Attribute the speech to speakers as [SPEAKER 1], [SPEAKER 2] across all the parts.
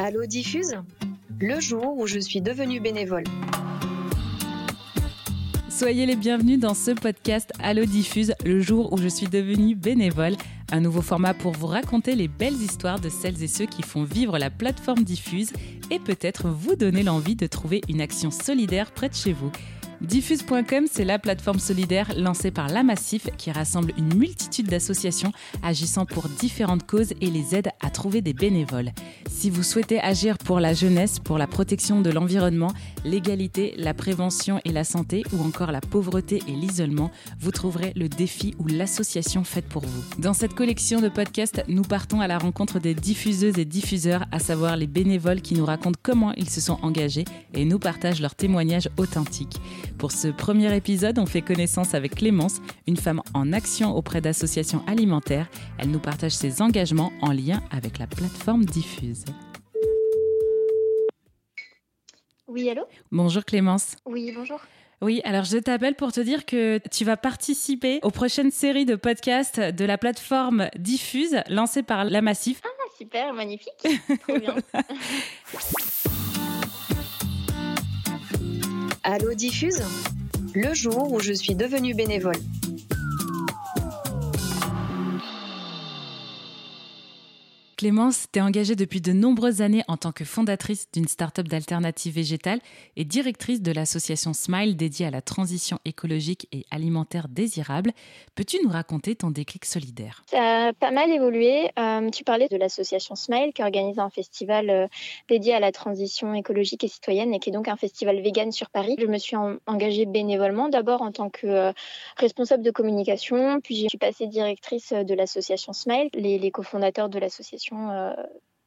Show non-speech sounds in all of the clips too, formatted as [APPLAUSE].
[SPEAKER 1] Allo Diffuse Le jour où je suis devenue bénévole.
[SPEAKER 2] Soyez les bienvenus dans ce podcast Allo Diffuse, le jour où je suis devenue bénévole. Un nouveau format pour vous raconter les belles histoires de celles et ceux qui font vivre la plateforme Diffuse et peut-être vous donner l'envie de trouver une action solidaire près de chez vous. Diffuse.com, c'est la plateforme solidaire lancée par La Massif qui rassemble une multitude d'associations agissant pour différentes causes et les aide à trouver des bénévoles. Si vous souhaitez agir pour la jeunesse, pour la protection de l'environnement, l'égalité, la prévention et la santé ou encore la pauvreté et l'isolement, vous trouverez le défi ou l'association faite pour vous. Dans cette collection de podcasts, nous partons à la rencontre des diffuseuses et diffuseurs, à savoir les bénévoles qui nous racontent comment ils se sont engagés et nous partagent leurs témoignages authentiques. Pour ce premier épisode, on fait connaissance avec Clémence, une femme en action auprès d'associations alimentaires. Elle nous partage ses engagements en lien avec la plateforme Diffuse.
[SPEAKER 3] Oui, allô?
[SPEAKER 2] Bonjour Clémence.
[SPEAKER 3] Oui, bonjour.
[SPEAKER 2] Oui, alors je t'appelle pour te dire que tu vas participer aux prochaines séries de podcasts de la plateforme Diffuse lancée par La Massif.
[SPEAKER 3] Ah, super, magnifique. [LAUGHS] Trop bien. [LAUGHS]
[SPEAKER 1] Allo Diffuse Le jour où je suis devenue bénévole.
[SPEAKER 2] Clémence, t'es engagée depuis de nombreuses années en tant que fondatrice d'une start-up d'alternatives végétales et directrice de l'association Smile dédiée à la transition écologique et alimentaire désirable. Peux-tu nous raconter ton déclic solidaire?
[SPEAKER 3] Ça a pas mal évolué. Euh, tu parlais de l'association Smile qui organise un festival euh, dédié à la transition écologique et citoyenne et qui est donc un festival vegan sur Paris. Je me suis en- engagée bénévolement, d'abord en tant que euh, responsable de communication, puis je suis passée directrice de l'association Smile. Les cofondateurs de l'association euh,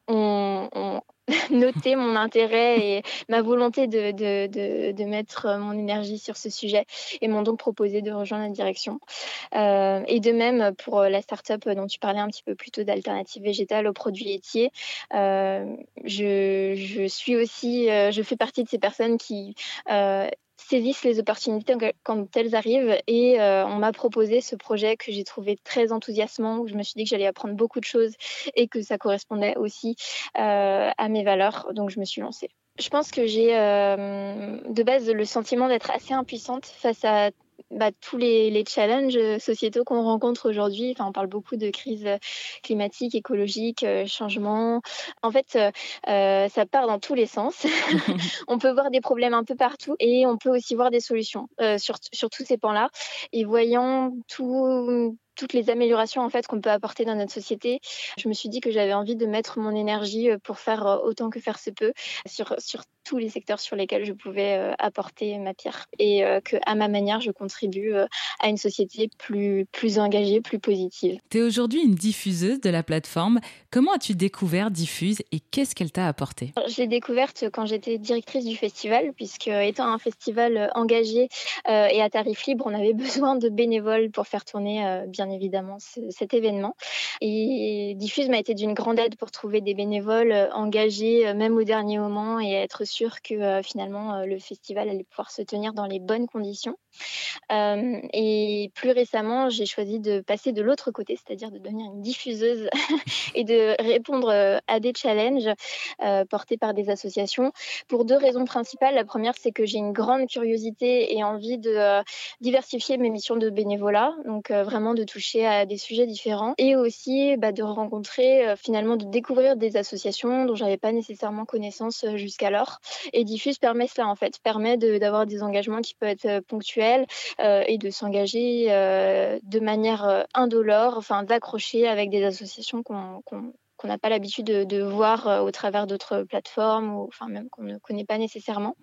[SPEAKER 3] ont, [LAUGHS] noté mon intérêt et ma volonté de, de, de, mettre mon énergie sur ce sujet et m'ont donc proposé de rejoindre la direction. Euh, et de même pour la start-up dont tu parlais un petit peu plus tôt d'alternatives végétales aux produits laitiers, euh, je, je suis aussi, je fais partie de ces personnes qui saisissent les opportunités quand elles arrivent et euh, on m'a proposé ce projet que j'ai trouvé très enthousiasmant où je me suis dit que j'allais apprendre beaucoup de choses et que ça correspondait aussi euh, à mes valeurs donc je me suis lancée. Je pense que j'ai euh, de base le sentiment d'être assez impuissante face à bah, tous les, les, challenges sociétaux qu'on rencontre aujourd'hui. Enfin, on parle beaucoup de crise climatique, écologique, euh, changement. En fait, euh, ça part dans tous les sens. [LAUGHS] [LAUGHS] on peut voir des problèmes un peu partout et on peut aussi voir des solutions euh, sur, sur tous ces pans-là. Et voyant tout toutes les améliorations en fait qu'on peut apporter dans notre société. Je me suis dit que j'avais envie de mettre mon énergie pour faire autant que faire se peut sur sur tous les secteurs sur lesquels je pouvais euh, apporter ma pierre et euh, que à ma manière je contribue euh, à une société plus plus engagée, plus positive.
[SPEAKER 2] Tu es aujourd'hui une diffuseuse de la plateforme. Comment as-tu découvert Diffuse et qu'est-ce qu'elle t'a apporté?
[SPEAKER 3] Je l'ai découverte quand j'étais directrice du festival puisque étant un festival engagé et à tarif libre, on avait [LAUGHS] besoin de bénévoles pour faire tourner bien évidemment cet événement et Diffuse m'a été d'une grande aide pour trouver des bénévoles engagés même au dernier moment et être sûr que euh, finalement euh, le festival allait pouvoir se tenir dans les bonnes conditions. Euh, et plus récemment, j'ai choisi de passer de l'autre côté, c'est-à-dire de devenir une diffuseuse [LAUGHS] et de répondre à des challenges portés par des associations pour deux raisons principales. La première, c'est que j'ai une grande curiosité et envie de diversifier mes missions de bénévolat, donc vraiment de toucher à des sujets différents et aussi bah, de rencontrer, finalement, de découvrir des associations dont j'avais pas nécessairement connaissance jusqu'alors. Et Diffuse permet cela en fait, permet d'avoir de, des engagements qui peuvent être ponctuels euh, et de s'engager euh, de manière euh, indolore, enfin d'accrocher avec des associations qu'on qu qu'on n'a pas l'habitude de, voir euh, au travers d'autres plateformes ou enfin même qu'on ne connaît pas nécessairement.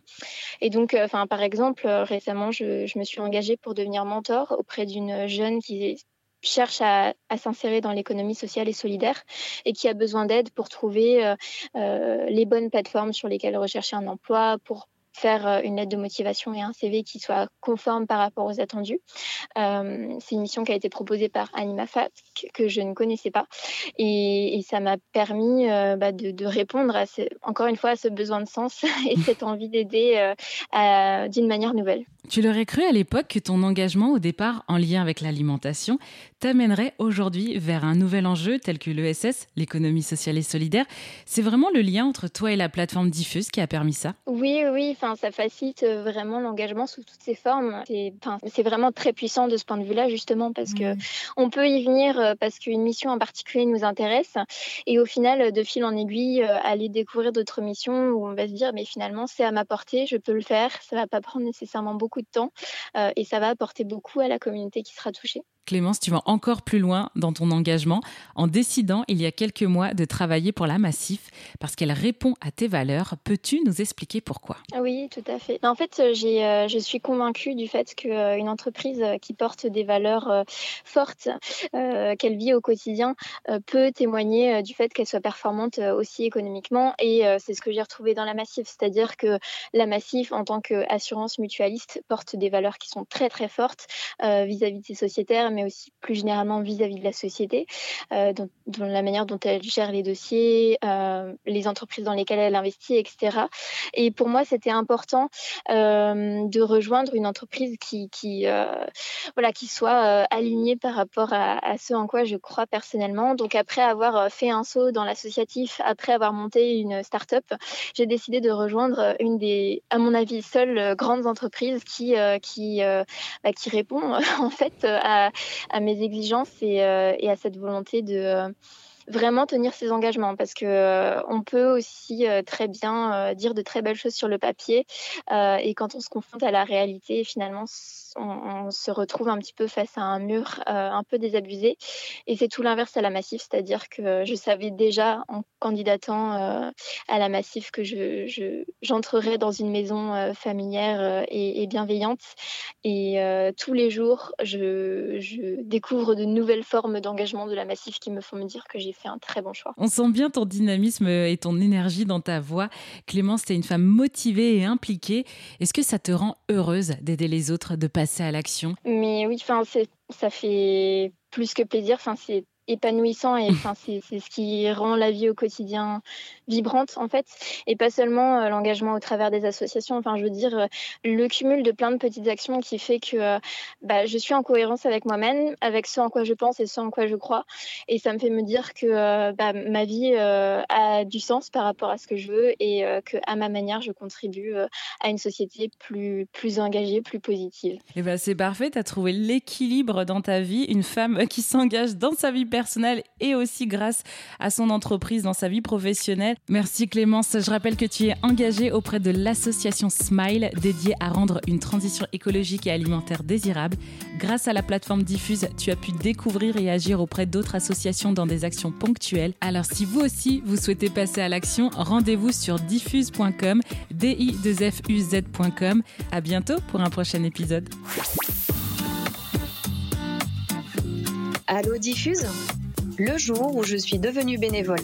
[SPEAKER 3] Et donc, euh, enfin par exemple, euh, récemment, je, je, me suis engagée pour devenir mentor auprès d'une jeune qui cherche à, s'insérer dans l'économie sociale et solidaire et qui a besoin d'aide pour trouver euh, euh, les bonnes plateformes sur lesquelles rechercher un emploi, pour faire une lettre de motivation et un CV qui soit conforme par rapport aux attendus. Euh, c'est une mission qui a été proposée par Anima Fat que je ne connaissais pas et, ça m'a permis bah, de, répondre encore une fois à ce besoin de sens [LAUGHS] et cette envie d'aider d'une manière nouvelle.
[SPEAKER 2] Tu l'aurais cru à l'époque que ton engagement au départ en lien avec l'alimentation t'amènerait aujourd'hui vers un nouvel enjeu tel que l'ESS, l'économie sociale et solidaire. C'est vraiment le lien entre toi et la plateforme Diffuse qui a permis ça?
[SPEAKER 3] Oui, oui, enfin, ça facilite euh, vraiment l'engagement sous toutes ses formes. C'est vraiment très puissant de ce point de vue-là, justement, parce que on peut y venir euh, parce qu'une mission en particulier nous intéresse et au final, de fil en aiguille, euh, aller découvrir d'autres missions où on va se dire, mais finalement, c'est à ma portée, je peux le faire, ça va pas prendre nécessairement beaucoup de temps et ça va apporter beaucoup à la communauté qui sera touchée.
[SPEAKER 2] Clémence, tu vas encore plus loin dans ton engagement en décidant il y a quelques mois de travailler pour la Massif parce qu'elle répond à tes valeurs. Peux-tu nous expliquer pourquoi?
[SPEAKER 3] Oui, tout à fait. En fait, euh, euh, je suis convaincue du fait qu'une euh, entreprise qui porte des valeurs fortes, qu'elle vit au quotidien, peut témoigner du fait qu'elle soit performante aussi économiquement. Et c'est ce que j'ai retrouvé dans la Massif, c'est-à-dire que la Massif, en tant qu'assurance mutualiste, porte des valeurs qui sont très très fortes vis-à-vis de ses sociétaires, aussi plus généralement vis-à-vis de la société, euh, dans, la manière dont elle gère les dossiers, euh, les entreprises dans lesquelles elle investit, etc. Et pour moi, c'était important euh, de rejoindre une entreprise qui, qui voilà, qui soit alignée par rapport à, ce en quoi je crois personnellement. Donc après avoir fait un saut dans l'associatif, après avoir monté une start-up, j'ai décidé de rejoindre une des, à mon avis, seules grandes entreprises qui, qui, bah, qui répond [LAUGHS] en fait à, à mes exigences et, euh, et, à cette volonté de euh, vraiment tenir ses engagements parce que euh, on peut aussi très bien dire de très belles choses sur le papier et quand on se confronte à la réalité finalement on, se retrouve un petit peu face à un mur euh, un peu désabusé. Et c'est tout l'inverse à la Massif, c'est-à-dire que je savais déjà en candidatant euh, à la Massif que j'entrerais je, dans une maison euh, familière et, bienveillante. Et tous les jours, je, je, découvre de nouvelles formes d'engagement de la Massif qui me font me dire que j'ai fait un très bon choix.
[SPEAKER 2] On sent bien ton dynamisme et ton énergie dans ta voix. Clémence, tu es une femme motivée et impliquée. Est-ce que ça te rend heureuse d'aider les autres, de passer à l'action?
[SPEAKER 3] Mais oui, enfin, ça fait plus que plaisir. Enfin, c'est épanouissant et c'est ce qui rend la vie au quotidien vibrante en fait. Et pas seulement euh, l'engagement au travers des associations. Enfin je veux dire euh, le cumul de plein de petites actions qui fait que euh, bah, je suis en cohérence avec moi-même avec ce en quoi je pense et ce en quoi je crois. Et ça me fait me dire que bah, ma vie a du sens par rapport à ce que je veux et que à ma manière je contribue à une société plus plus engagée plus positive. Et
[SPEAKER 2] eh ben c'est parfait. Tu as trouvé l'équilibre dans ta vie. Une femme qui s'engage dans sa vie personnelle et aussi grâce à son entreprise dans sa vie professionnelle. Merci Clémence. Je rappelle que tu es engagée auprès de l'association Smile dédiée à rendre une transition écologique et alimentaire désirable. Grâce à la plateforme Diffuse, tu as pu découvrir et agir auprès d'autres associations dans des actions ponctuelles. Alors si vous aussi vous souhaitez passer à l'action, rendez-vous sur diffuse.com, d i 2 f u z.com. À bientôt pour un prochain épisode.
[SPEAKER 1] Allo Diffuse, le jour où je suis devenue bénévole.